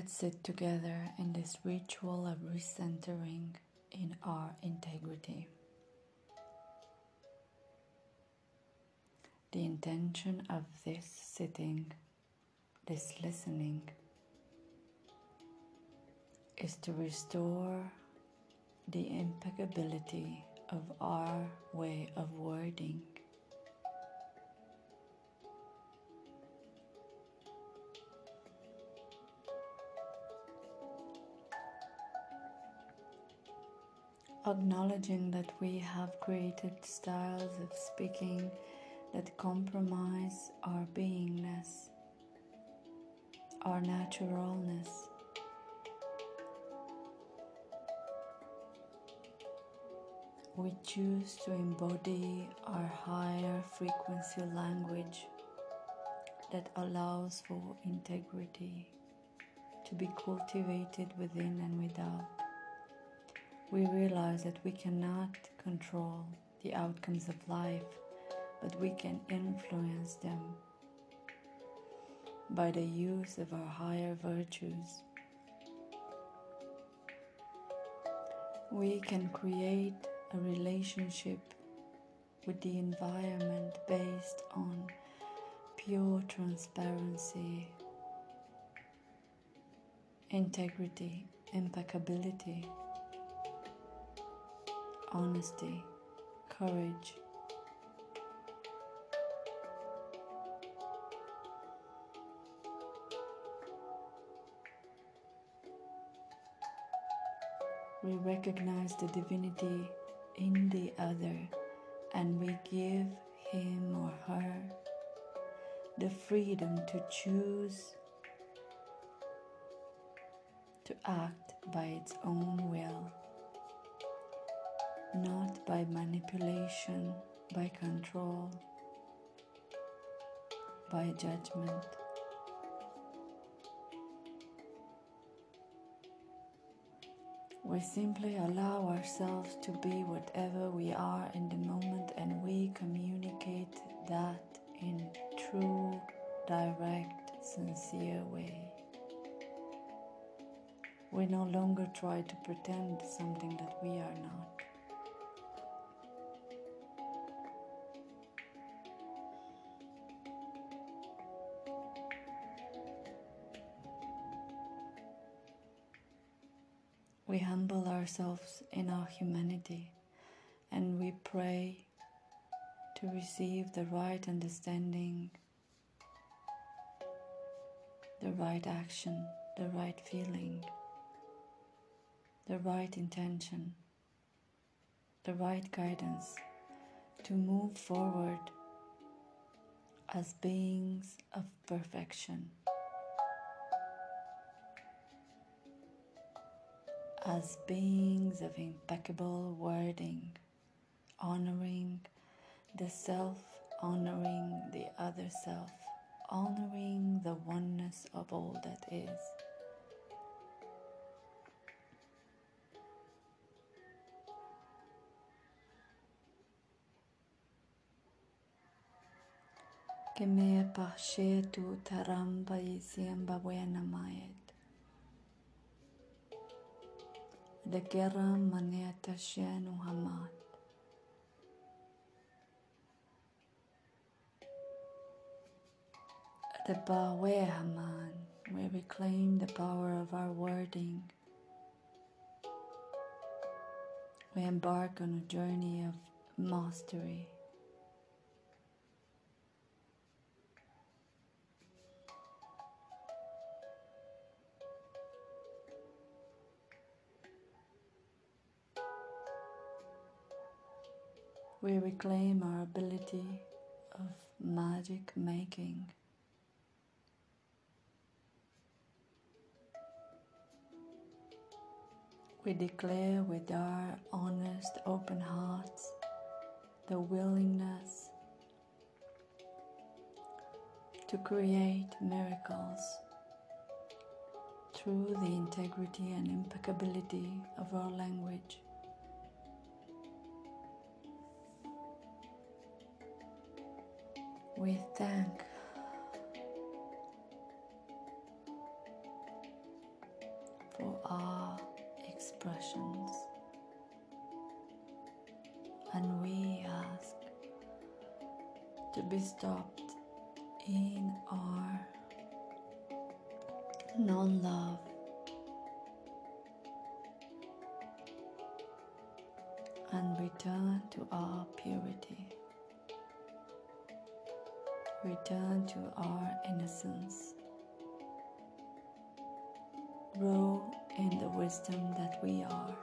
Let's sit together in this ritual of recentering in our integrity. The intention of this sitting, this listening, is to restore the impeccability of our way of wording. Acknowledging that we have created styles of speaking that compromise our beingness, our naturalness. We choose to embody our higher frequency language that allows for integrity to be cultivated within and without. We realize that we cannot control the outcomes of life but we can influence them by the use of our higher virtues. We can create a relationship with the environment based on pure transparency, integrity, impeccability, honesty, courage. we recognize the divinity in the other and we give him or her the freedom to choose to act by its own will, not by manipulation, by control, by judgment. We simply allow ourselves to be whatever we are in the moment and we communicate that in true, direct, sincere way. We no longer try to pretend something that we are not. We humble ourselves in our humanity and we pray to receive the right understanding, the right action, the right feeling, the right intention, the right guidance to move forward as beings of perfection. As beings of impeccable wording, honoring the self, honoring the other self, honoring the oneness of all that is. Que me pashe tu taramba y siamba buena. The Gera Maneta Shenu Hamad. The Bawe Haman, where we claim the power of our wording. We embark on a journey of mastery. We reclaim our ability of magic making. We declare with our honest, open hearts the willingness to create miracles through the integrity and impeccability of our language. We thank for our expressions and we ask to be stopped in our non love. And return to our purity. Return to our innocence. Grow in the wisdom that we are.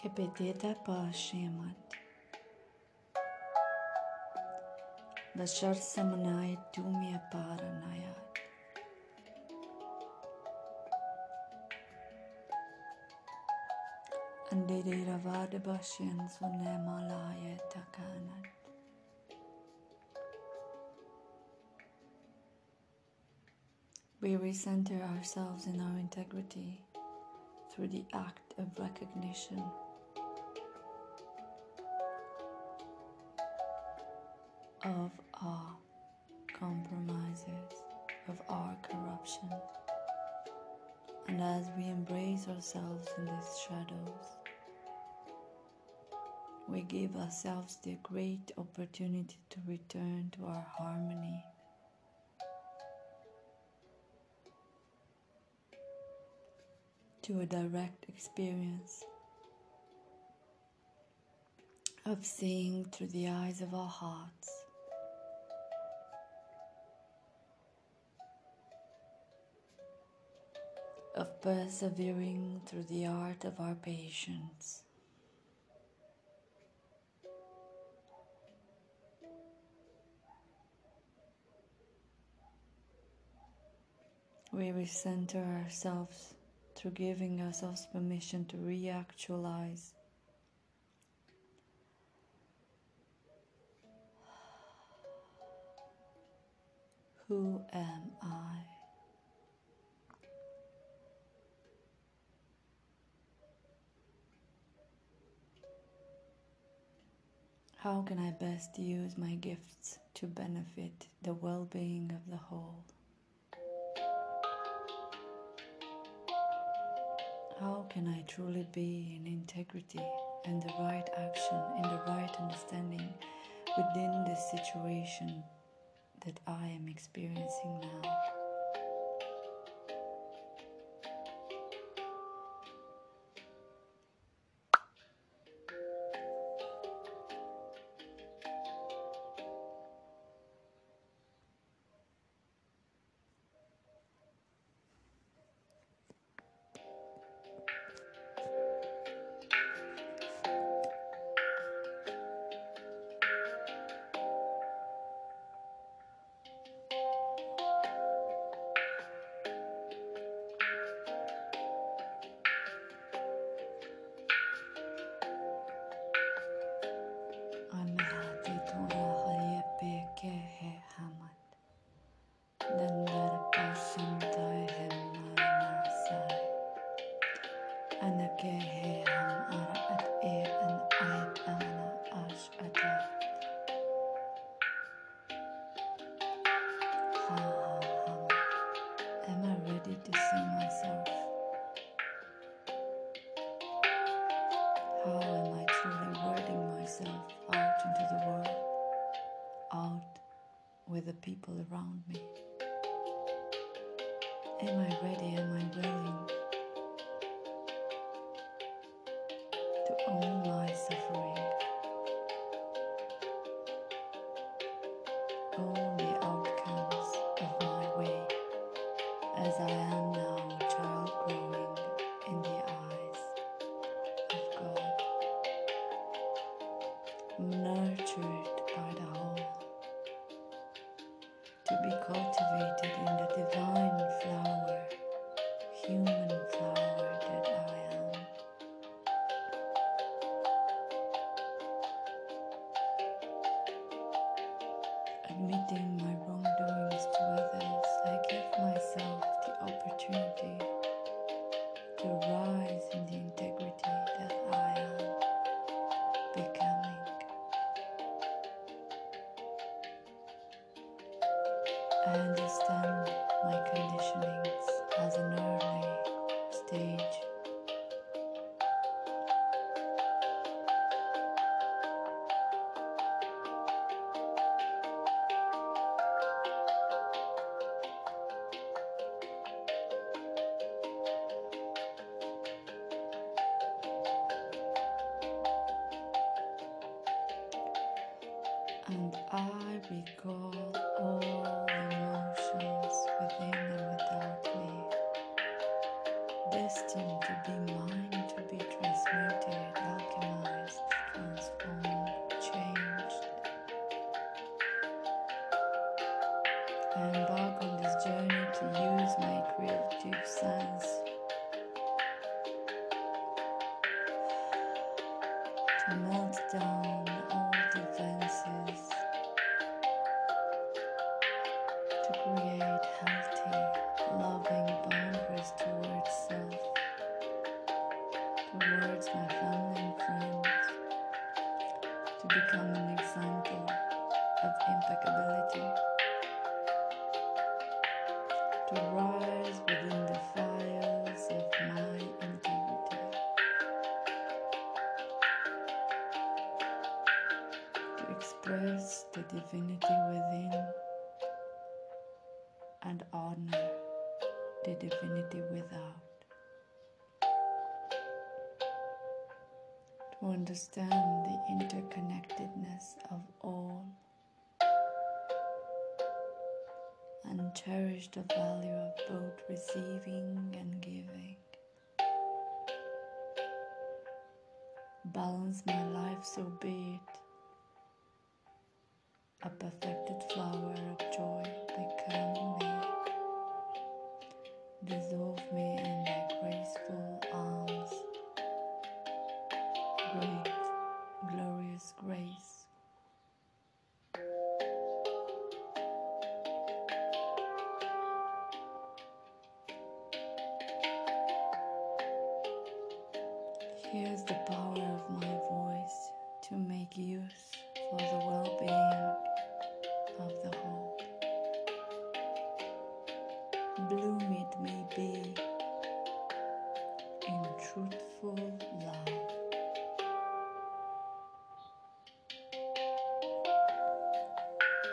che vedete pashemat. Tumia paranayat. Andere ravada sunemalaya takanat. We recenter ourselves in our integrity through the act of recognition. Of our compromises, of our corruption. And as we embrace ourselves in these shadows, we give ourselves the great opportunity to return to our harmony. To a direct experience of seeing through the eyes of our hearts of persevering through the art of our patience. We recenter ourselves through giving ourselves permission to reactualize. Who am I? How can I best use my gifts to benefit the well being of the whole? How can I truly be in integrity and the right action and the right understanding within the situation that I am experiencing now? people around me. Am I ready? Am I willing? admitting my recall all emotions within and without me, destined to be mine, to be transmuted, alchemized, transformed, changed. I embark on this journey to use my creative sense to melt down and honor the divinity without. To understand the interconnectedness of all and cherish the value of both receiving and giving. Balance my life so be it a perfected flower of joy become me. Dissolve me in thy graceful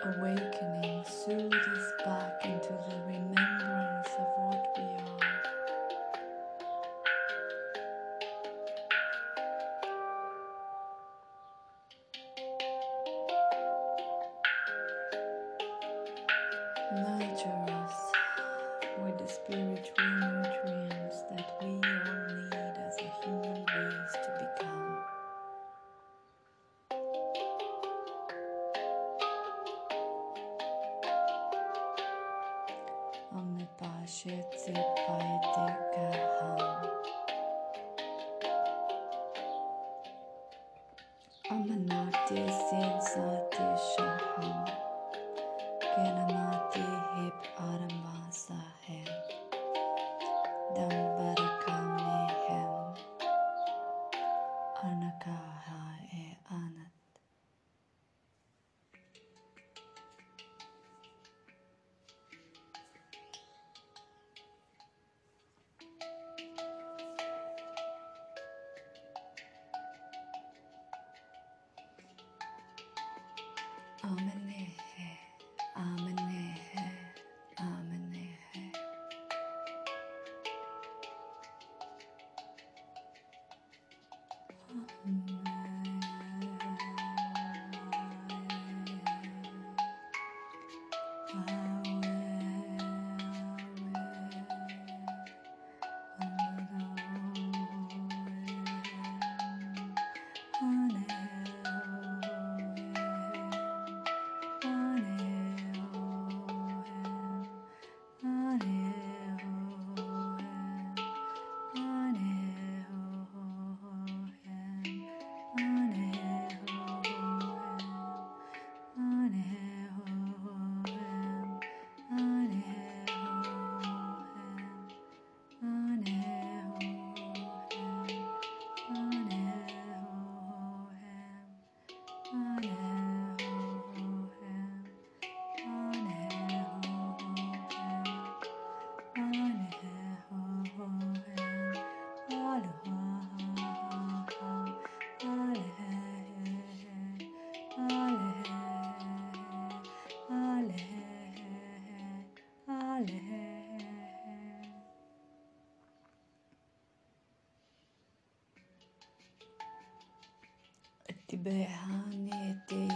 Awakening soothes back into the remembrance of what we are. Tse paite kaham. Amanate sensate shaham. Kenamati hip aramasa Behanete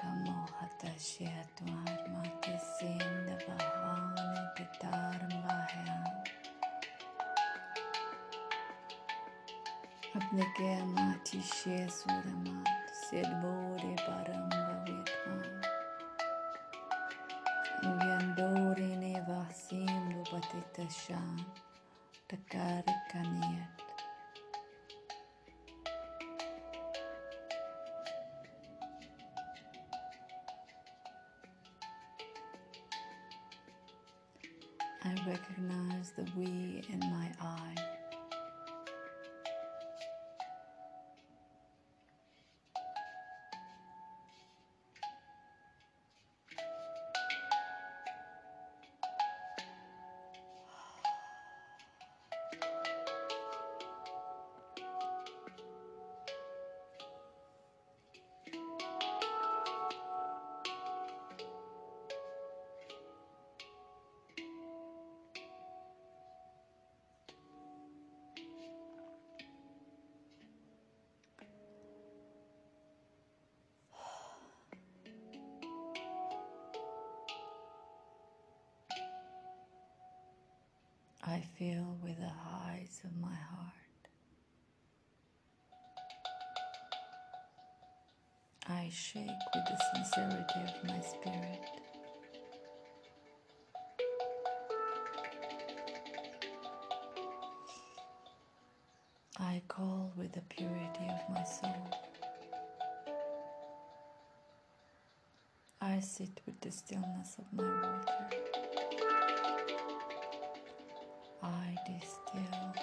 kamohata tuar mate senda bahane tetar bahyan अपने के माची शे सुरमात सेद बोरे param bhavitman Inviandore ne vasim lupatita shan takar kaniet I recognize the we in my eye. I feel with the highs of my heart. I shake with the sincerity of my spirit. I call with the purity of my soul. I sit with the stillness of my water. I distill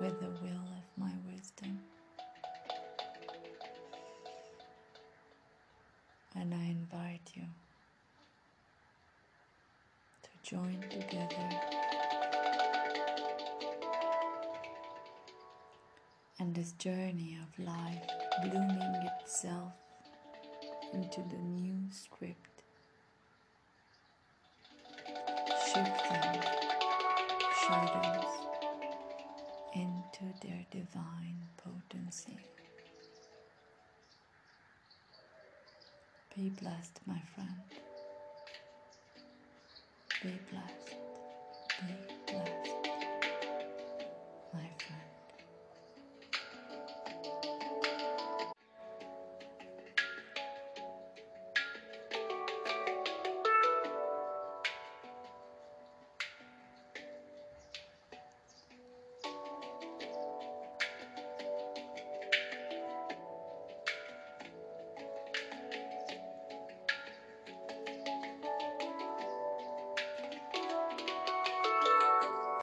with the will of my wisdom. And I invite you to join together and this journey of life blooming itself into the new script, divine potency. Be blessed, my friend. Be blessed. Be blessed.